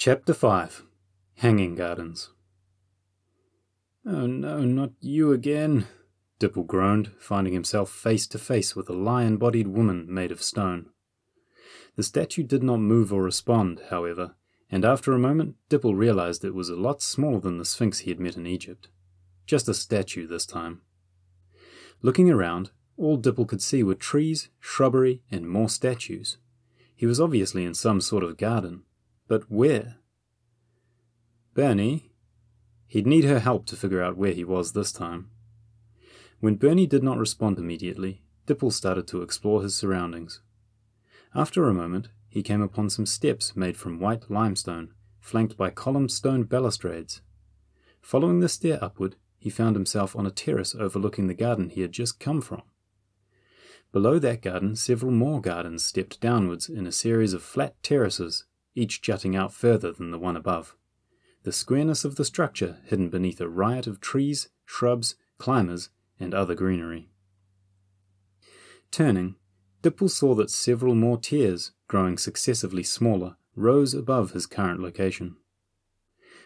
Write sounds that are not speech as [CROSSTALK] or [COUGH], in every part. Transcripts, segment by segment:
Chapter 5 Hanging Gardens Oh no, not you again, Dipple groaned, finding himself face to face with a lion bodied woman made of stone. The statue did not move or respond, however, and after a moment Dipple realized it was a lot smaller than the Sphinx he had met in Egypt. Just a statue this time. Looking around, all Dipple could see were trees, shrubbery, and more statues. He was obviously in some sort of garden. But where? Bernie? He'd need her help to figure out where he was this time. When Bernie did not respond immediately, Dipple started to explore his surroundings. After a moment, he came upon some steps made from white limestone, flanked by columned stone balustrades. Following the stair upward, he found himself on a terrace overlooking the garden he had just come from. Below that garden, several more gardens stepped downwards in a series of flat terraces, each jutting out further than the one above. The squareness of the structure hidden beneath a riot of trees, shrubs, climbers, and other greenery. Turning, Dipple saw that several more tiers, growing successively smaller, rose above his current location.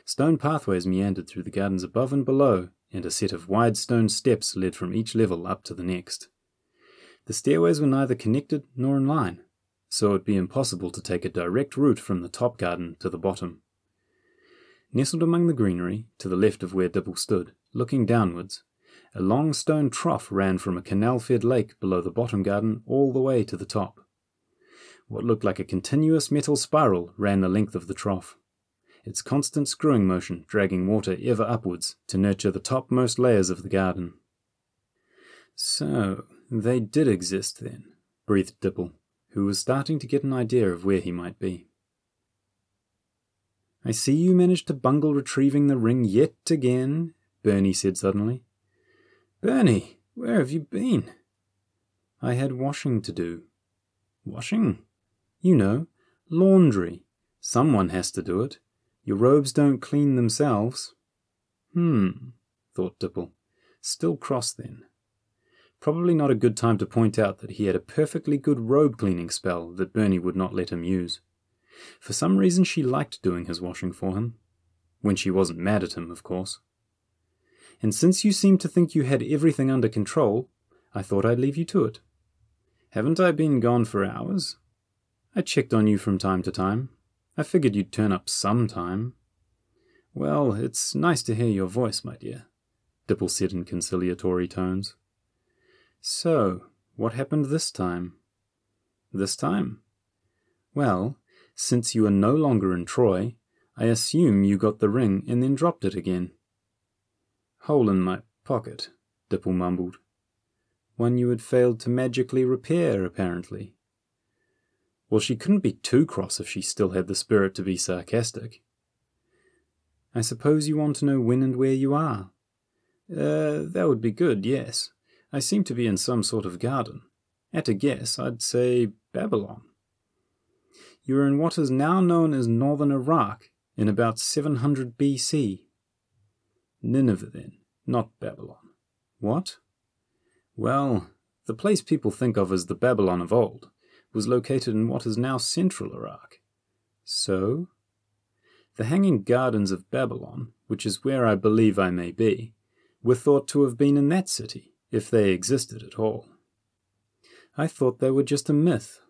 Stone pathways meandered through the gardens above and below, and a set of wide stone steps led from each level up to the next. The stairways were neither connected nor in line, so it would be impossible to take a direct route from the top garden to the bottom. Nestled among the greenery, to the left of where Dipple stood, looking downwards, a long stone trough ran from a canal fed lake below the bottom garden all the way to the top. What looked like a continuous metal spiral ran the length of the trough, its constant screwing motion dragging water ever upwards to nurture the topmost layers of the garden. So, they did exist then, breathed Dipple, who was starting to get an idea of where he might be. I see you managed to bungle retrieving the ring yet again, Bernie said suddenly. Bernie, where have you been? I had washing to do. Washing? You know, laundry. Someone has to do it. Your robes don't clean themselves. Hmm, thought Dipple. Still cross then. Probably not a good time to point out that he had a perfectly good robe cleaning spell that Bernie would not let him use. For some reason, she liked doing his washing for him. When she wasn't mad at him, of course. And since you seem to think you had everything under control, I thought I'd leave you to it. Haven't I been gone for hours? I checked on you from time to time. I figured you'd turn up some time. Well, it's nice to hear your voice, my dear, Dipple said in conciliatory tones. So, what happened this time? This time? Well, since you are no longer in Troy, I assume you got the ring and then dropped it again. Hole in my pocket, Dipple mumbled. One you had failed to magically repair, apparently. Well, she couldn't be too cross if she still had the spirit to be sarcastic. I suppose you want to know when and where you are? Uh, that would be good, yes. I seem to be in some sort of garden. At a guess, I'd say Babylon. You are in what is now known as northern Iraq in about 700 BC. Nineveh, then, not Babylon. What? Well, the place people think of as the Babylon of old was located in what is now central Iraq. So? The Hanging Gardens of Babylon, which is where I believe I may be, were thought to have been in that city if they existed at all. I thought they were just a myth.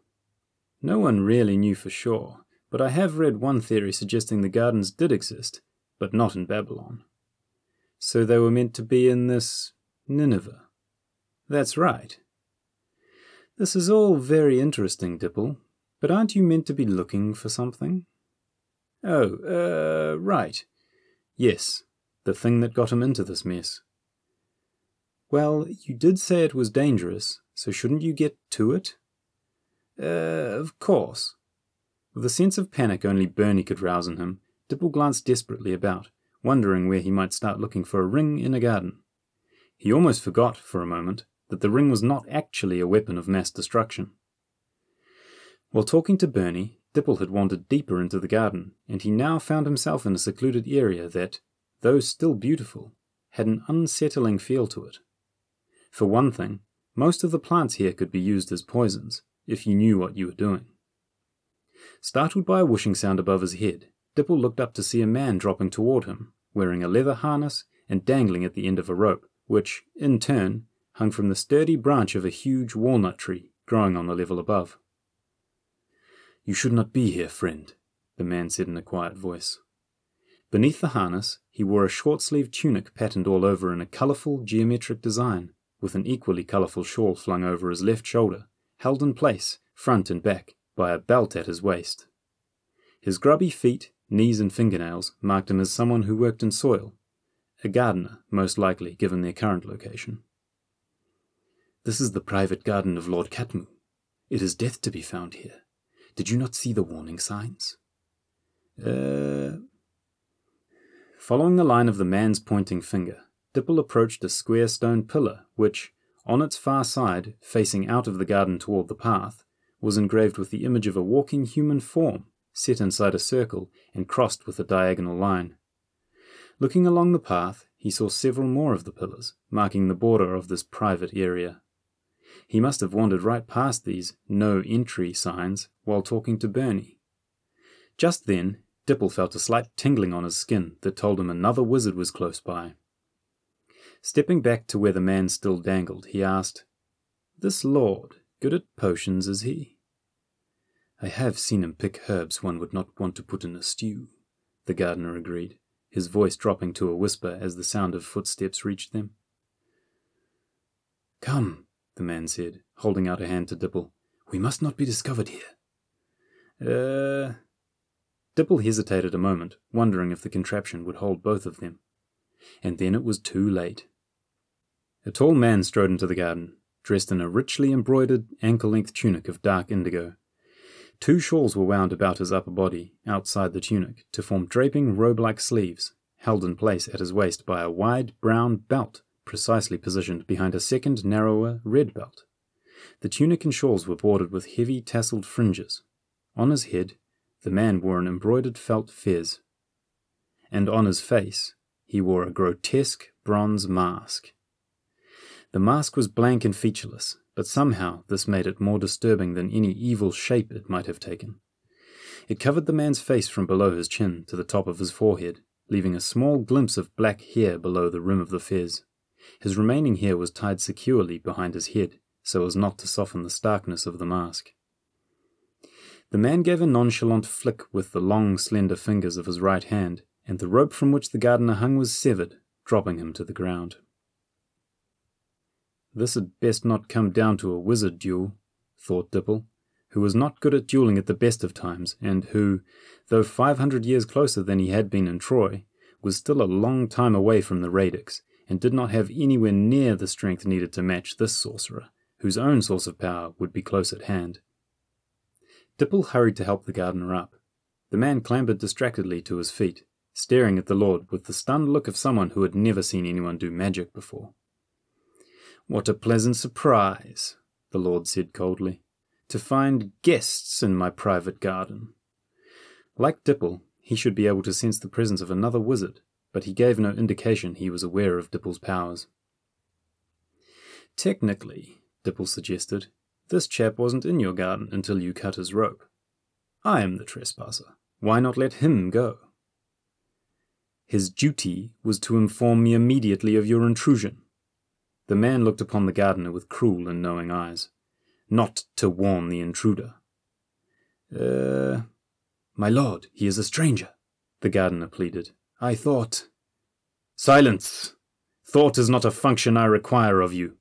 No one really knew for sure, but I have read one theory suggesting the gardens did exist, but not in Babylon. So they were meant to be in this Nineveh. That's right. This is all very interesting, Dipple, but aren't you meant to be looking for something? Oh, uh, right. Yes, the thing that got him into this mess. Well, you did say it was dangerous, so shouldn't you get to it? Uh, of course. With a sense of panic only Bernie could rouse in him, Dipple glanced desperately about, wondering where he might start looking for a ring in a garden. He almost forgot, for a moment, that the ring was not actually a weapon of mass destruction. While talking to Bernie, Dipple had wandered deeper into the garden, and he now found himself in a secluded area that, though still beautiful, had an unsettling feel to it. For one thing, most of the plants here could be used as poisons, if you knew what you were doing. Startled by a whooshing sound above his head, Dipple looked up to see a man dropping toward him, wearing a leather harness and dangling at the end of a rope, which, in turn, hung from the sturdy branch of a huge walnut tree growing on the level above. You should not be here, friend, the man said in a quiet voice. Beneath the harness, he wore a short sleeved tunic patterned all over in a colourful geometric design, with an equally colourful shawl flung over his left shoulder, held in place, front and back, by a belt at his waist. His grubby feet, knees, and fingernails marked him as someone who worked in soil, a gardener, most likely, given their current location. This is the private garden of Lord Katmu. It is death to be found here. Did you not see the warning signs? Uh. Following the line of the man's pointing finger, Dipple approached a square stone pillar which, on its far side, facing out of the garden toward the path, was engraved with the image of a walking human form set inside a circle and crossed with a diagonal line. Looking along the path, he saw several more of the pillars, marking the border of this private area. He must have wandered right past these no entry signs while talking to Bernie. Just then, Dipple felt a slight tingling on his skin that told him another wizard was close by. Stepping back to where the man still dangled, he asked, This lord, good at potions, is he? I have seen him pick herbs one would not want to put in a stew, the gardener agreed, his voice dropping to a whisper as the sound of footsteps reached them. Come, the man said, holding out a hand to Dipple. We must not be discovered here. Uh. Dipple hesitated a moment, wondering if the contraption would hold both of them. And then it was too late. A tall man strode into the garden, dressed in a richly embroidered ankle length tunic of dark indigo. Two shawls were wound about his upper body, outside the tunic, to form draping robe like sleeves, held in place at his waist by a wide brown belt precisely positioned behind a second narrower red belt. The tunic and shawls were bordered with heavy tasseled fringes. On his head, the man wore an embroidered felt fez. And on his face, he wore a grotesque bronze mask. The mask was blank and featureless, but somehow this made it more disturbing than any evil shape it might have taken. It covered the man's face from below his chin to the top of his forehead, leaving a small glimpse of black hair below the rim of the fez. His remaining hair was tied securely behind his head, so as not to soften the starkness of the mask. The man gave a nonchalant flick with the long, slender fingers of his right hand, and the rope from which the gardener hung was severed, dropping him to the ground. This had best not come down to a wizard duel, thought Dipple, who was not good at dueling at the best of times, and who, though five hundred years closer than he had been in Troy, was still a long time away from the Radix, and did not have anywhere near the strength needed to match this sorcerer, whose own source of power would be close at hand. Dipple hurried to help the gardener up. The man clambered distractedly to his feet, staring at the Lord with the stunned look of someone who had never seen anyone do magic before. What a pleasant surprise, the Lord said coldly, to find guests in my private garden. Like Dipple, he should be able to sense the presence of another wizard, but he gave no indication he was aware of Dipple's powers. Technically, Dipple suggested, this chap wasn't in your garden until you cut his rope. I am the trespasser. Why not let him go? His duty was to inform me immediately of your intrusion. The man looked upon the gardener with cruel and knowing eyes. Not to warn the intruder. Er, uh, my lord, he is a stranger, the gardener pleaded. I thought. Silence! Thought is not a function I require of you.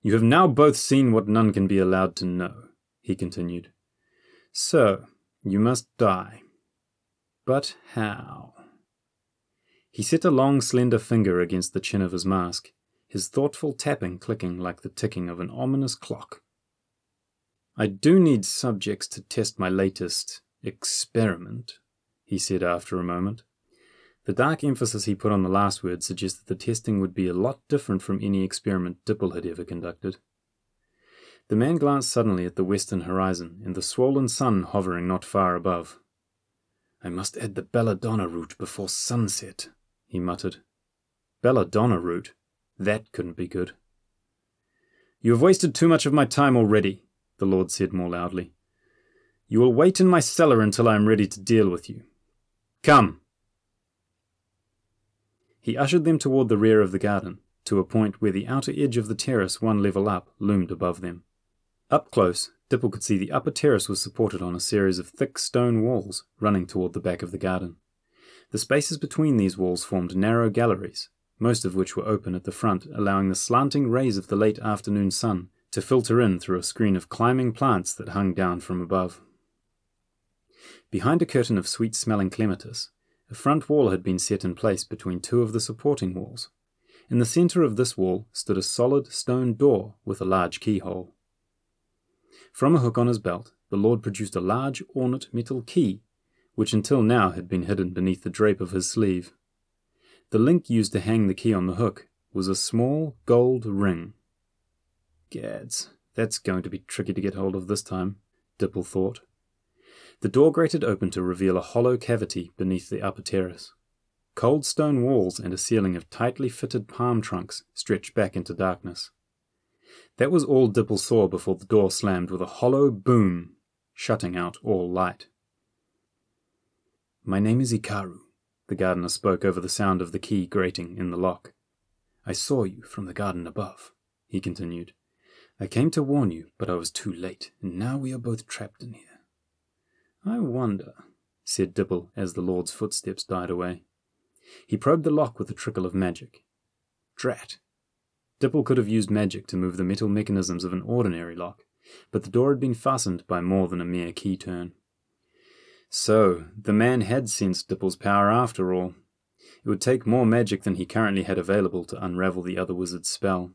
You have now both seen what none can be allowed to know, he continued. So, you must die. But how? He set a long, slender finger against the chin of his mask, his thoughtful tapping clicking like the ticking of an ominous clock. I do need subjects to test my latest experiment, he said after a moment. The dark emphasis he put on the last word suggests that the testing would be a lot different from any experiment Dipple had ever conducted. The man glanced suddenly at the western horizon and the swollen sun hovering not far above. I must add the belladonna root before sunset, he muttered. Belladonna root? That couldn't be good. You have wasted too much of my time already, the Lord said more loudly. You will wait in my cellar until I am ready to deal with you, Come! He ushered them toward the rear of the garden, to a point where the outer edge of the terrace one level up loomed above them. Up close, Dipple could see the upper terrace was supported on a series of thick stone walls running toward the back of the garden. The spaces between these walls formed narrow galleries, most of which were open at the front, allowing the slanting rays of the late afternoon sun to filter in through a screen of climbing plants that hung down from above. Behind a curtain of sweet smelling clematis, a front wall had been set in place between two of the supporting walls. In the center of this wall stood a solid stone door with a large keyhole. From a hook on his belt, the Lord produced a large ornate metal key, which until now had been hidden beneath the drape of his sleeve. The link used to hang the key on the hook was a small gold ring. Gads, that's going to be tricky to get hold of this time, Dipple thought. The door grated open to reveal a hollow cavity beneath the upper terrace. Cold stone walls and a ceiling of tightly fitted palm trunks stretched back into darkness. That was all Dipple saw before the door slammed with a hollow boom, shutting out all light. My name is Ikaru, the gardener spoke over the sound of the key grating in the lock. I saw you from the garden above, he continued. I came to warn you, but I was too late, and now we are both trapped in here. I wonder, said Dipple as the Lord's footsteps died away. He probed the lock with a trickle of magic. Drat! Dipple could have used magic to move the metal mechanisms of an ordinary lock, but the door had been fastened by more than a mere key turn. So, the man had sensed Dipple's power after all. It would take more magic than he currently had available to unravel the other wizard's spell.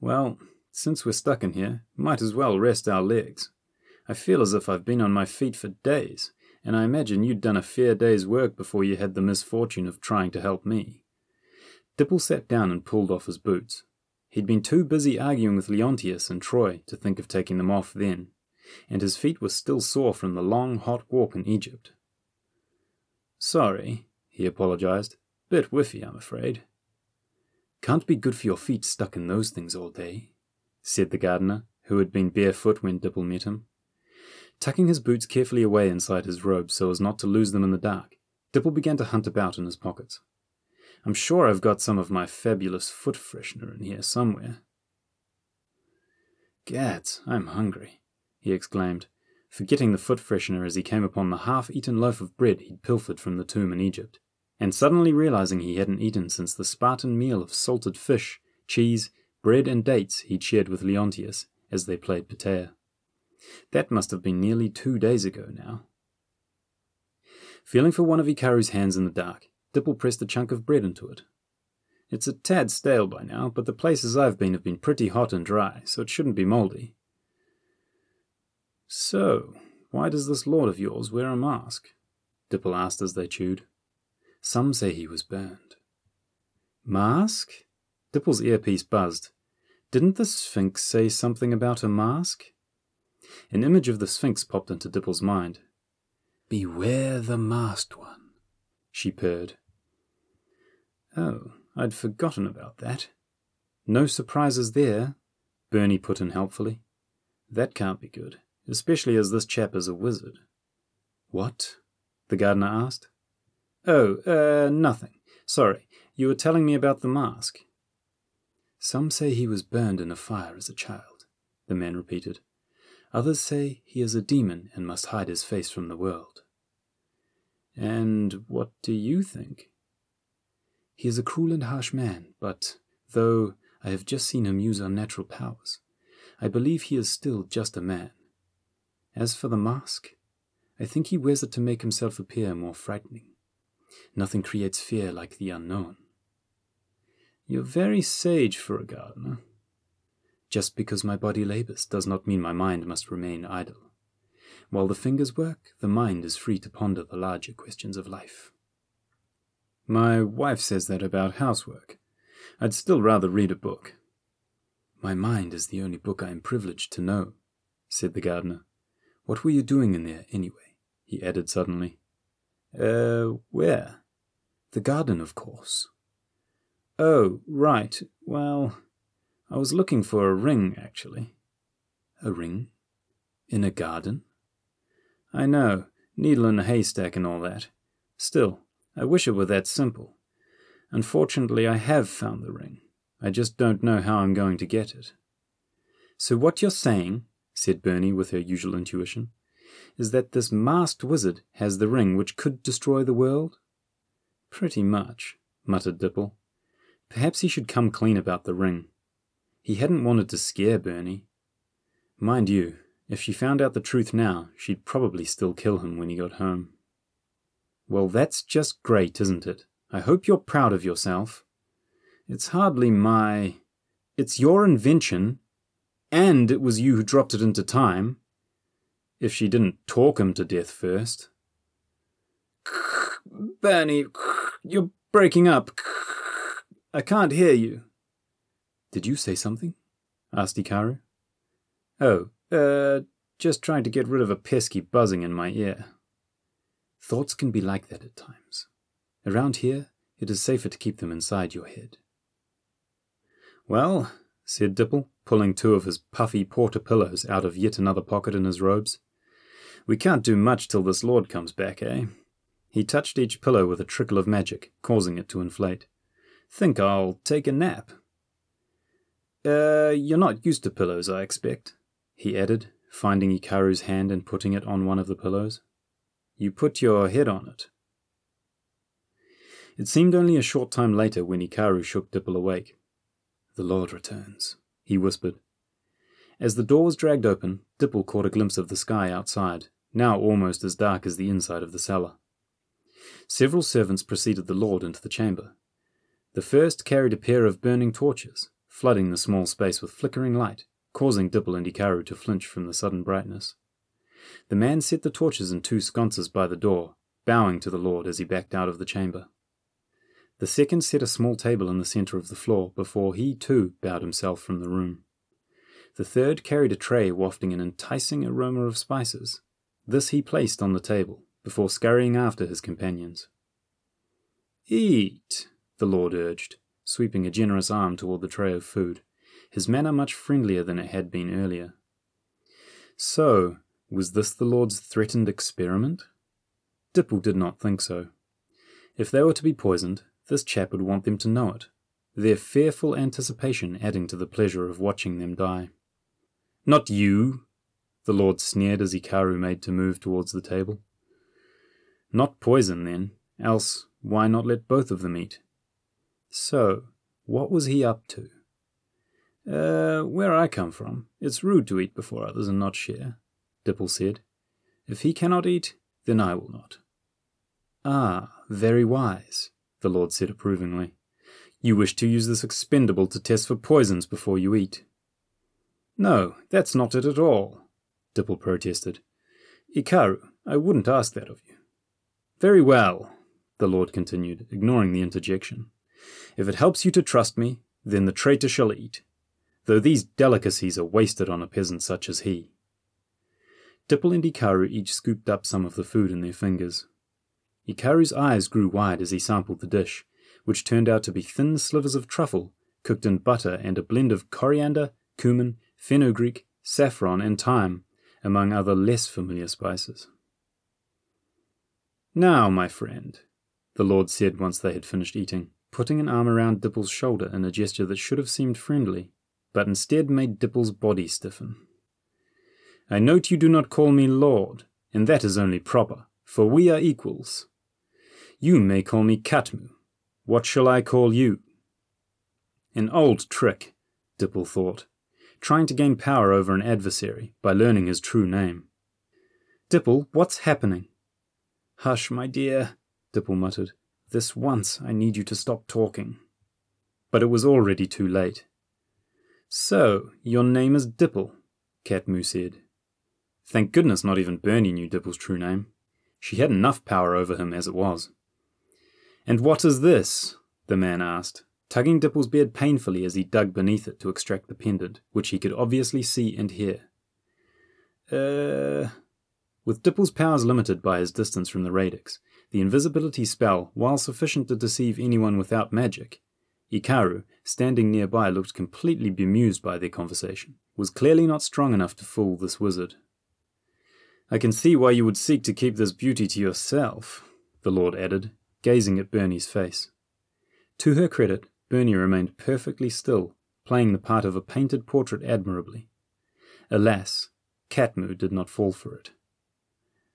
Well, since we're stuck in here, might as well rest our legs. I feel as if I've been on my feet for days, and I imagine you'd done a fair day's work before you had the misfortune of trying to help me. Dipple sat down and pulled off his boots. He'd been too busy arguing with Leontius and Troy to think of taking them off then, and his feet were still sore from the long, hot walk in Egypt. Sorry, he apologized. Bit whiffy, I'm afraid. Can't be good for your feet stuck in those things all day, said the gardener, who had been barefoot when Dipple met him. Tucking his boots carefully away inside his robe so as not to lose them in the dark, Dipple began to hunt about in his pockets. I'm sure I've got some of my fabulous foot freshener in here somewhere. Gads, I'm hungry, he exclaimed, forgetting the foot freshener as he came upon the half eaten loaf of bread he'd pilfered from the tomb in Egypt, and suddenly realizing he hadn't eaten since the Spartan meal of salted fish, cheese, bread, and dates he'd shared with Leontius as they played Patea. That must have been nearly two days ago now. Feeling for one of Ikaru's hands in the dark, Dipple pressed a chunk of bread into it. It's a tad stale by now, but the places I've been have been pretty hot and dry, so it shouldn't be mouldy. So, why does this lord of yours wear a mask? Dipple asked as they chewed. Some say he was burned. Mask? Dipple's earpiece buzzed. Didn't the Sphinx say something about a mask? An image of the Sphinx popped into Dipple's mind. Beware the masked one, she purred. Oh, I'd forgotten about that. No surprises there, Bernie put in helpfully. That can't be good, especially as this chap is a wizard. What? the gardener asked. Oh, uh, nothing. Sorry, you were telling me about the mask. Some say he was burned in a fire as a child, the man repeated. Others say he is a demon and must hide his face from the world. And what do you think? He is a cruel and harsh man, but though I have just seen him use unnatural powers, I believe he is still just a man. As for the mask, I think he wears it to make himself appear more frightening. Nothing creates fear like the unknown. You're very sage for a gardener. Just because my body labors does not mean my mind must remain idle. While the fingers work, the mind is free to ponder the larger questions of life. My wife says that about housework. I'd still rather read a book. My mind is the only book I am privileged to know, said the gardener. What were you doing in there, anyway? he added suddenly. Uh, where? The garden, of course. Oh, right. Well, I was looking for a ring, actually. A ring? In a garden? I know. Needle in a haystack and all that. Still, I wish it were that simple. Unfortunately, I have found the ring. I just don't know how I'm going to get it. So, what you're saying, said Bernie with her usual intuition, is that this masked wizard has the ring which could destroy the world? Pretty much, muttered Dipple. Perhaps he should come clean about the ring. He hadn't wanted to scare Bernie. Mind you, if she found out the truth now, she'd probably still kill him when he got home. Well, that's just great, isn't it? I hope you're proud of yourself. It's hardly my. It's your invention, and it was you who dropped it into time. If she didn't talk him to death first. [LAUGHS] Bernie, [SNIFFS] you're breaking up. [SNIFFS] I can't hear you. Did you say something? asked Hikaru. Oh, uh, just trying to get rid of a pesky buzzing in my ear. Thoughts can be like that at times. Around here, it is safer to keep them inside your head. Well, said Dipple, pulling two of his puffy porter pillows out of yet another pocket in his robes. We can't do much till this lord comes back, eh? He touched each pillow with a trickle of magic, causing it to inflate. Think I'll take a nap. Uh, you're not used to pillows, I expect, he added, finding Hikaru's hand and putting it on one of the pillows. You put your head on it. It seemed only a short time later when Hikaru shook Dipple awake. The Lord returns, he whispered. As the door was dragged open, Dipple caught a glimpse of the sky outside, now almost as dark as the inside of the cellar. Several servants preceded the Lord into the chamber. The first carried a pair of burning torches, flooding the small space with flickering light causing Dipple and Hikaru to flinch from the sudden brightness. The man set the torches in two sconces by the door, bowing to the Lord as he backed out of the chamber. The second set a small table in the centre of the floor before he, too, bowed himself from the room. The third carried a tray wafting an enticing aroma of spices. This he placed on the table, before scurrying after his companions. Eat, the Lord urged, sweeping a generous arm toward the tray of food his manner much friendlier than it had been earlier. So, was this the Lord's threatened experiment? Dipple did not think so. If they were to be poisoned, this chap would want them to know it, their fearful anticipation adding to the pleasure of watching them die. Not you, the Lord sneered as Hikaru made to move towards the table. Not poison, then, else why not let both of them eat? So, what was he up to? Uh, where I come from, it's rude to eat before others and not share, Dipple said. If he cannot eat, then I will not. Ah, very wise, the Lord said approvingly. You wish to use this expendable to test for poisons before you eat. No, that's not it at all, Dipple protested. Ikaru, I wouldn't ask that of you. Very well, the Lord continued, ignoring the interjection. If it helps you to trust me, then the traitor shall eat though these delicacies are wasted on a peasant such as he. Dipple and Ikaru each scooped up some of the food in their fingers. Hikaru's eyes grew wide as he sampled the dish, which turned out to be thin slivers of truffle cooked in butter and a blend of coriander, cumin, fenugreek, saffron, and thyme, among other less familiar spices. Now, my friend, the Lord said once they had finished eating, putting an arm around Dipple's shoulder in a gesture that should have seemed friendly, but instead made Dipple's body stiffen. I note you do not call me Lord, and that is only proper, for we are equals. You may call me Katmu. What shall I call you? An old trick, Dipple thought, trying to gain power over an adversary by learning his true name. Dipple, what's happening? Hush, my dear, Dipple muttered. This once I need you to stop talking. But it was already too late. So, your name is Dipple, Katmu said. Thank goodness not even Bernie knew Dipple's true name. She had enough power over him as it was. And what is this? the man asked, tugging Dipple's beard painfully as he dug beneath it to extract the pendant, which he could obviously see and hear. Uh. With Dipple's powers limited by his distance from the radix, the invisibility spell, while sufficient to deceive anyone without magic, Hikaru, standing nearby, looked completely bemused by their conversation, was clearly not strong enough to fool this wizard. I can see why you would seek to keep this beauty to yourself, the Lord added, gazing at Bernie's face. To her credit, Bernie remained perfectly still, playing the part of a painted portrait admirably. Alas, Katmu did not fall for it.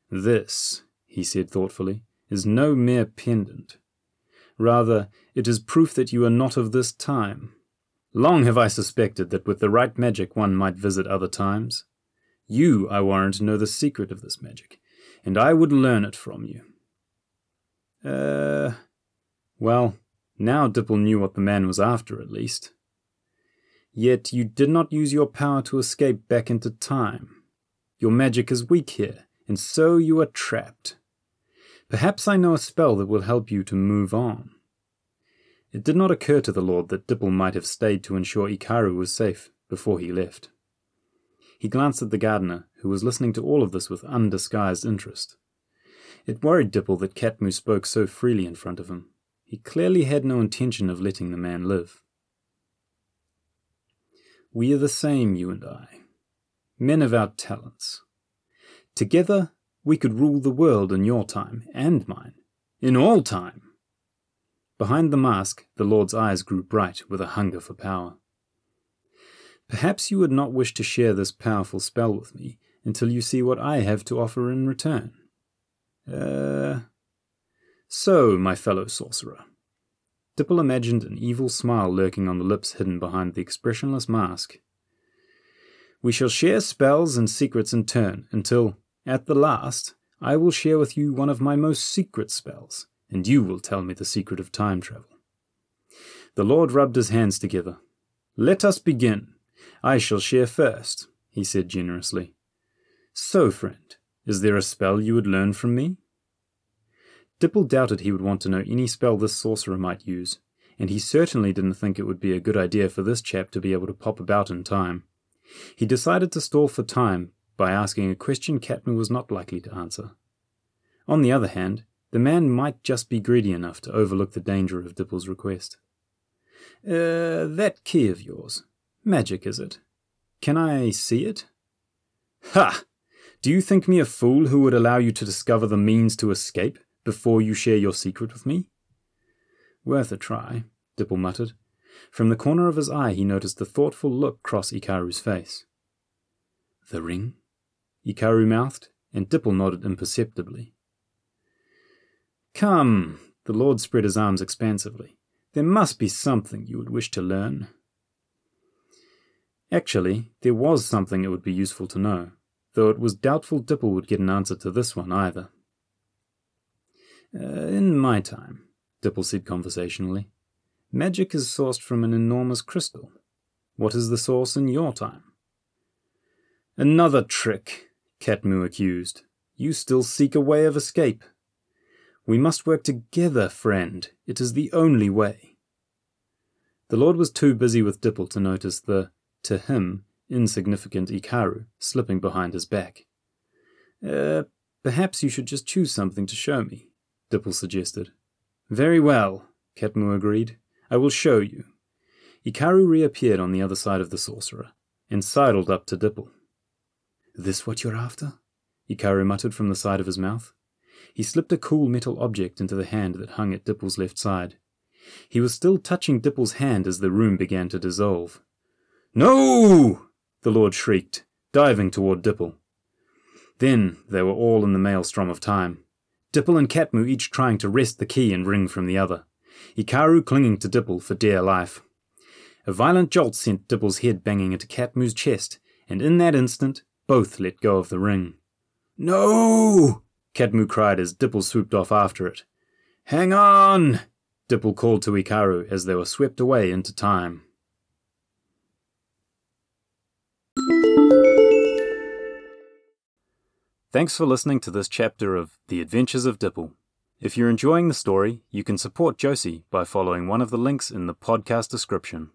This, he said thoughtfully, is no mere pendant. Rather, it is proof that you are not of this time. Long have I suspected that with the right magic one might visit other times. You, I warrant, know the secret of this magic, and I would learn it from you. Uh, well, now Dipple knew what the man was after, at least. Yet you did not use your power to escape back into time. Your magic is weak here, and so you are trapped. Perhaps I know a spell that will help you to move on. It did not occur to the Lord that Dipple might have stayed to ensure Ikaru was safe before he left. He glanced at the gardener, who was listening to all of this with undisguised interest. It worried Dipple that Katmu spoke so freely in front of him. He clearly had no intention of letting the man live. We are the same, you and I, men of our talents. Together we could rule the world in your time and mine, in all time. Behind the mask, the Lord's eyes grew bright with a hunger for power. Perhaps you would not wish to share this powerful spell with me until you see what I have to offer in return. Uh. So, my fellow sorcerer. Dipple imagined an evil smile lurking on the lips hidden behind the expressionless mask. We shall share spells and secrets in turn until, at the last, I will share with you one of my most secret spells, and you will tell me the secret of time travel. The Lord rubbed his hands together. Let us begin. I shall share first, he said generously. So, friend, is there a spell you would learn from me? Dipple doubted he would want to know any spell this sorcerer might use, and he certainly didn't think it would be a good idea for this chap to be able to pop about in time. He decided to stall for time by asking a question Katmu was not likely to answer. On the other hand, the man might just be greedy enough to overlook the danger of Dipple's request. Uh, that key of yours. Magic, is it? Can I see it? Ha! Do you think me a fool who would allow you to discover the means to escape before you share your secret with me? Worth a try, Dipple muttered. From the corner of his eye he noticed the thoughtful look cross Ikaru's face. The ring? Ikaru mouthed, and Dipple nodded imperceptibly. Come, the Lord spread his arms expansively. There must be something you would wish to learn. Actually, there was something it would be useful to know, though it was doubtful Dipple would get an answer to this one either. Uh, in my time, Dipple said conversationally, magic is sourced from an enormous crystal. What is the source in your time? Another trick, Katmu accused. You still seek a way of escape. We must work together, friend. It is the only way. The Lord was too busy with Dipple to notice the, to him, insignificant Ikaru slipping behind his back. Uh, perhaps you should just choose something to show me, Dipple suggested. Very well, Katmu agreed. I will show you. Ikaru reappeared on the other side of the sorcerer and sidled up to Dipple. This what you're after? Ikaru muttered from the side of his mouth. He slipped a cool metal object into the hand that hung at Dipple's left side. He was still touching Dipple's hand as the room began to dissolve. No! the Lord shrieked, diving toward Dipple. Then they were all in the maelstrom of time. Dipple and Katmu each trying to wrest the key and ring from the other. Ikaru clinging to Dipple for dear life. A violent jolt sent Dipple's head banging into Katmu's chest, and in that instant, both let go of the ring. No! Katmu cried as Dipple swooped off after it. Hang on! Dipple called to Ikaru as they were swept away into time. Thanks for listening to this chapter of The Adventures of Dipple. If you're enjoying the story, you can support Josie by following one of the links in the podcast description.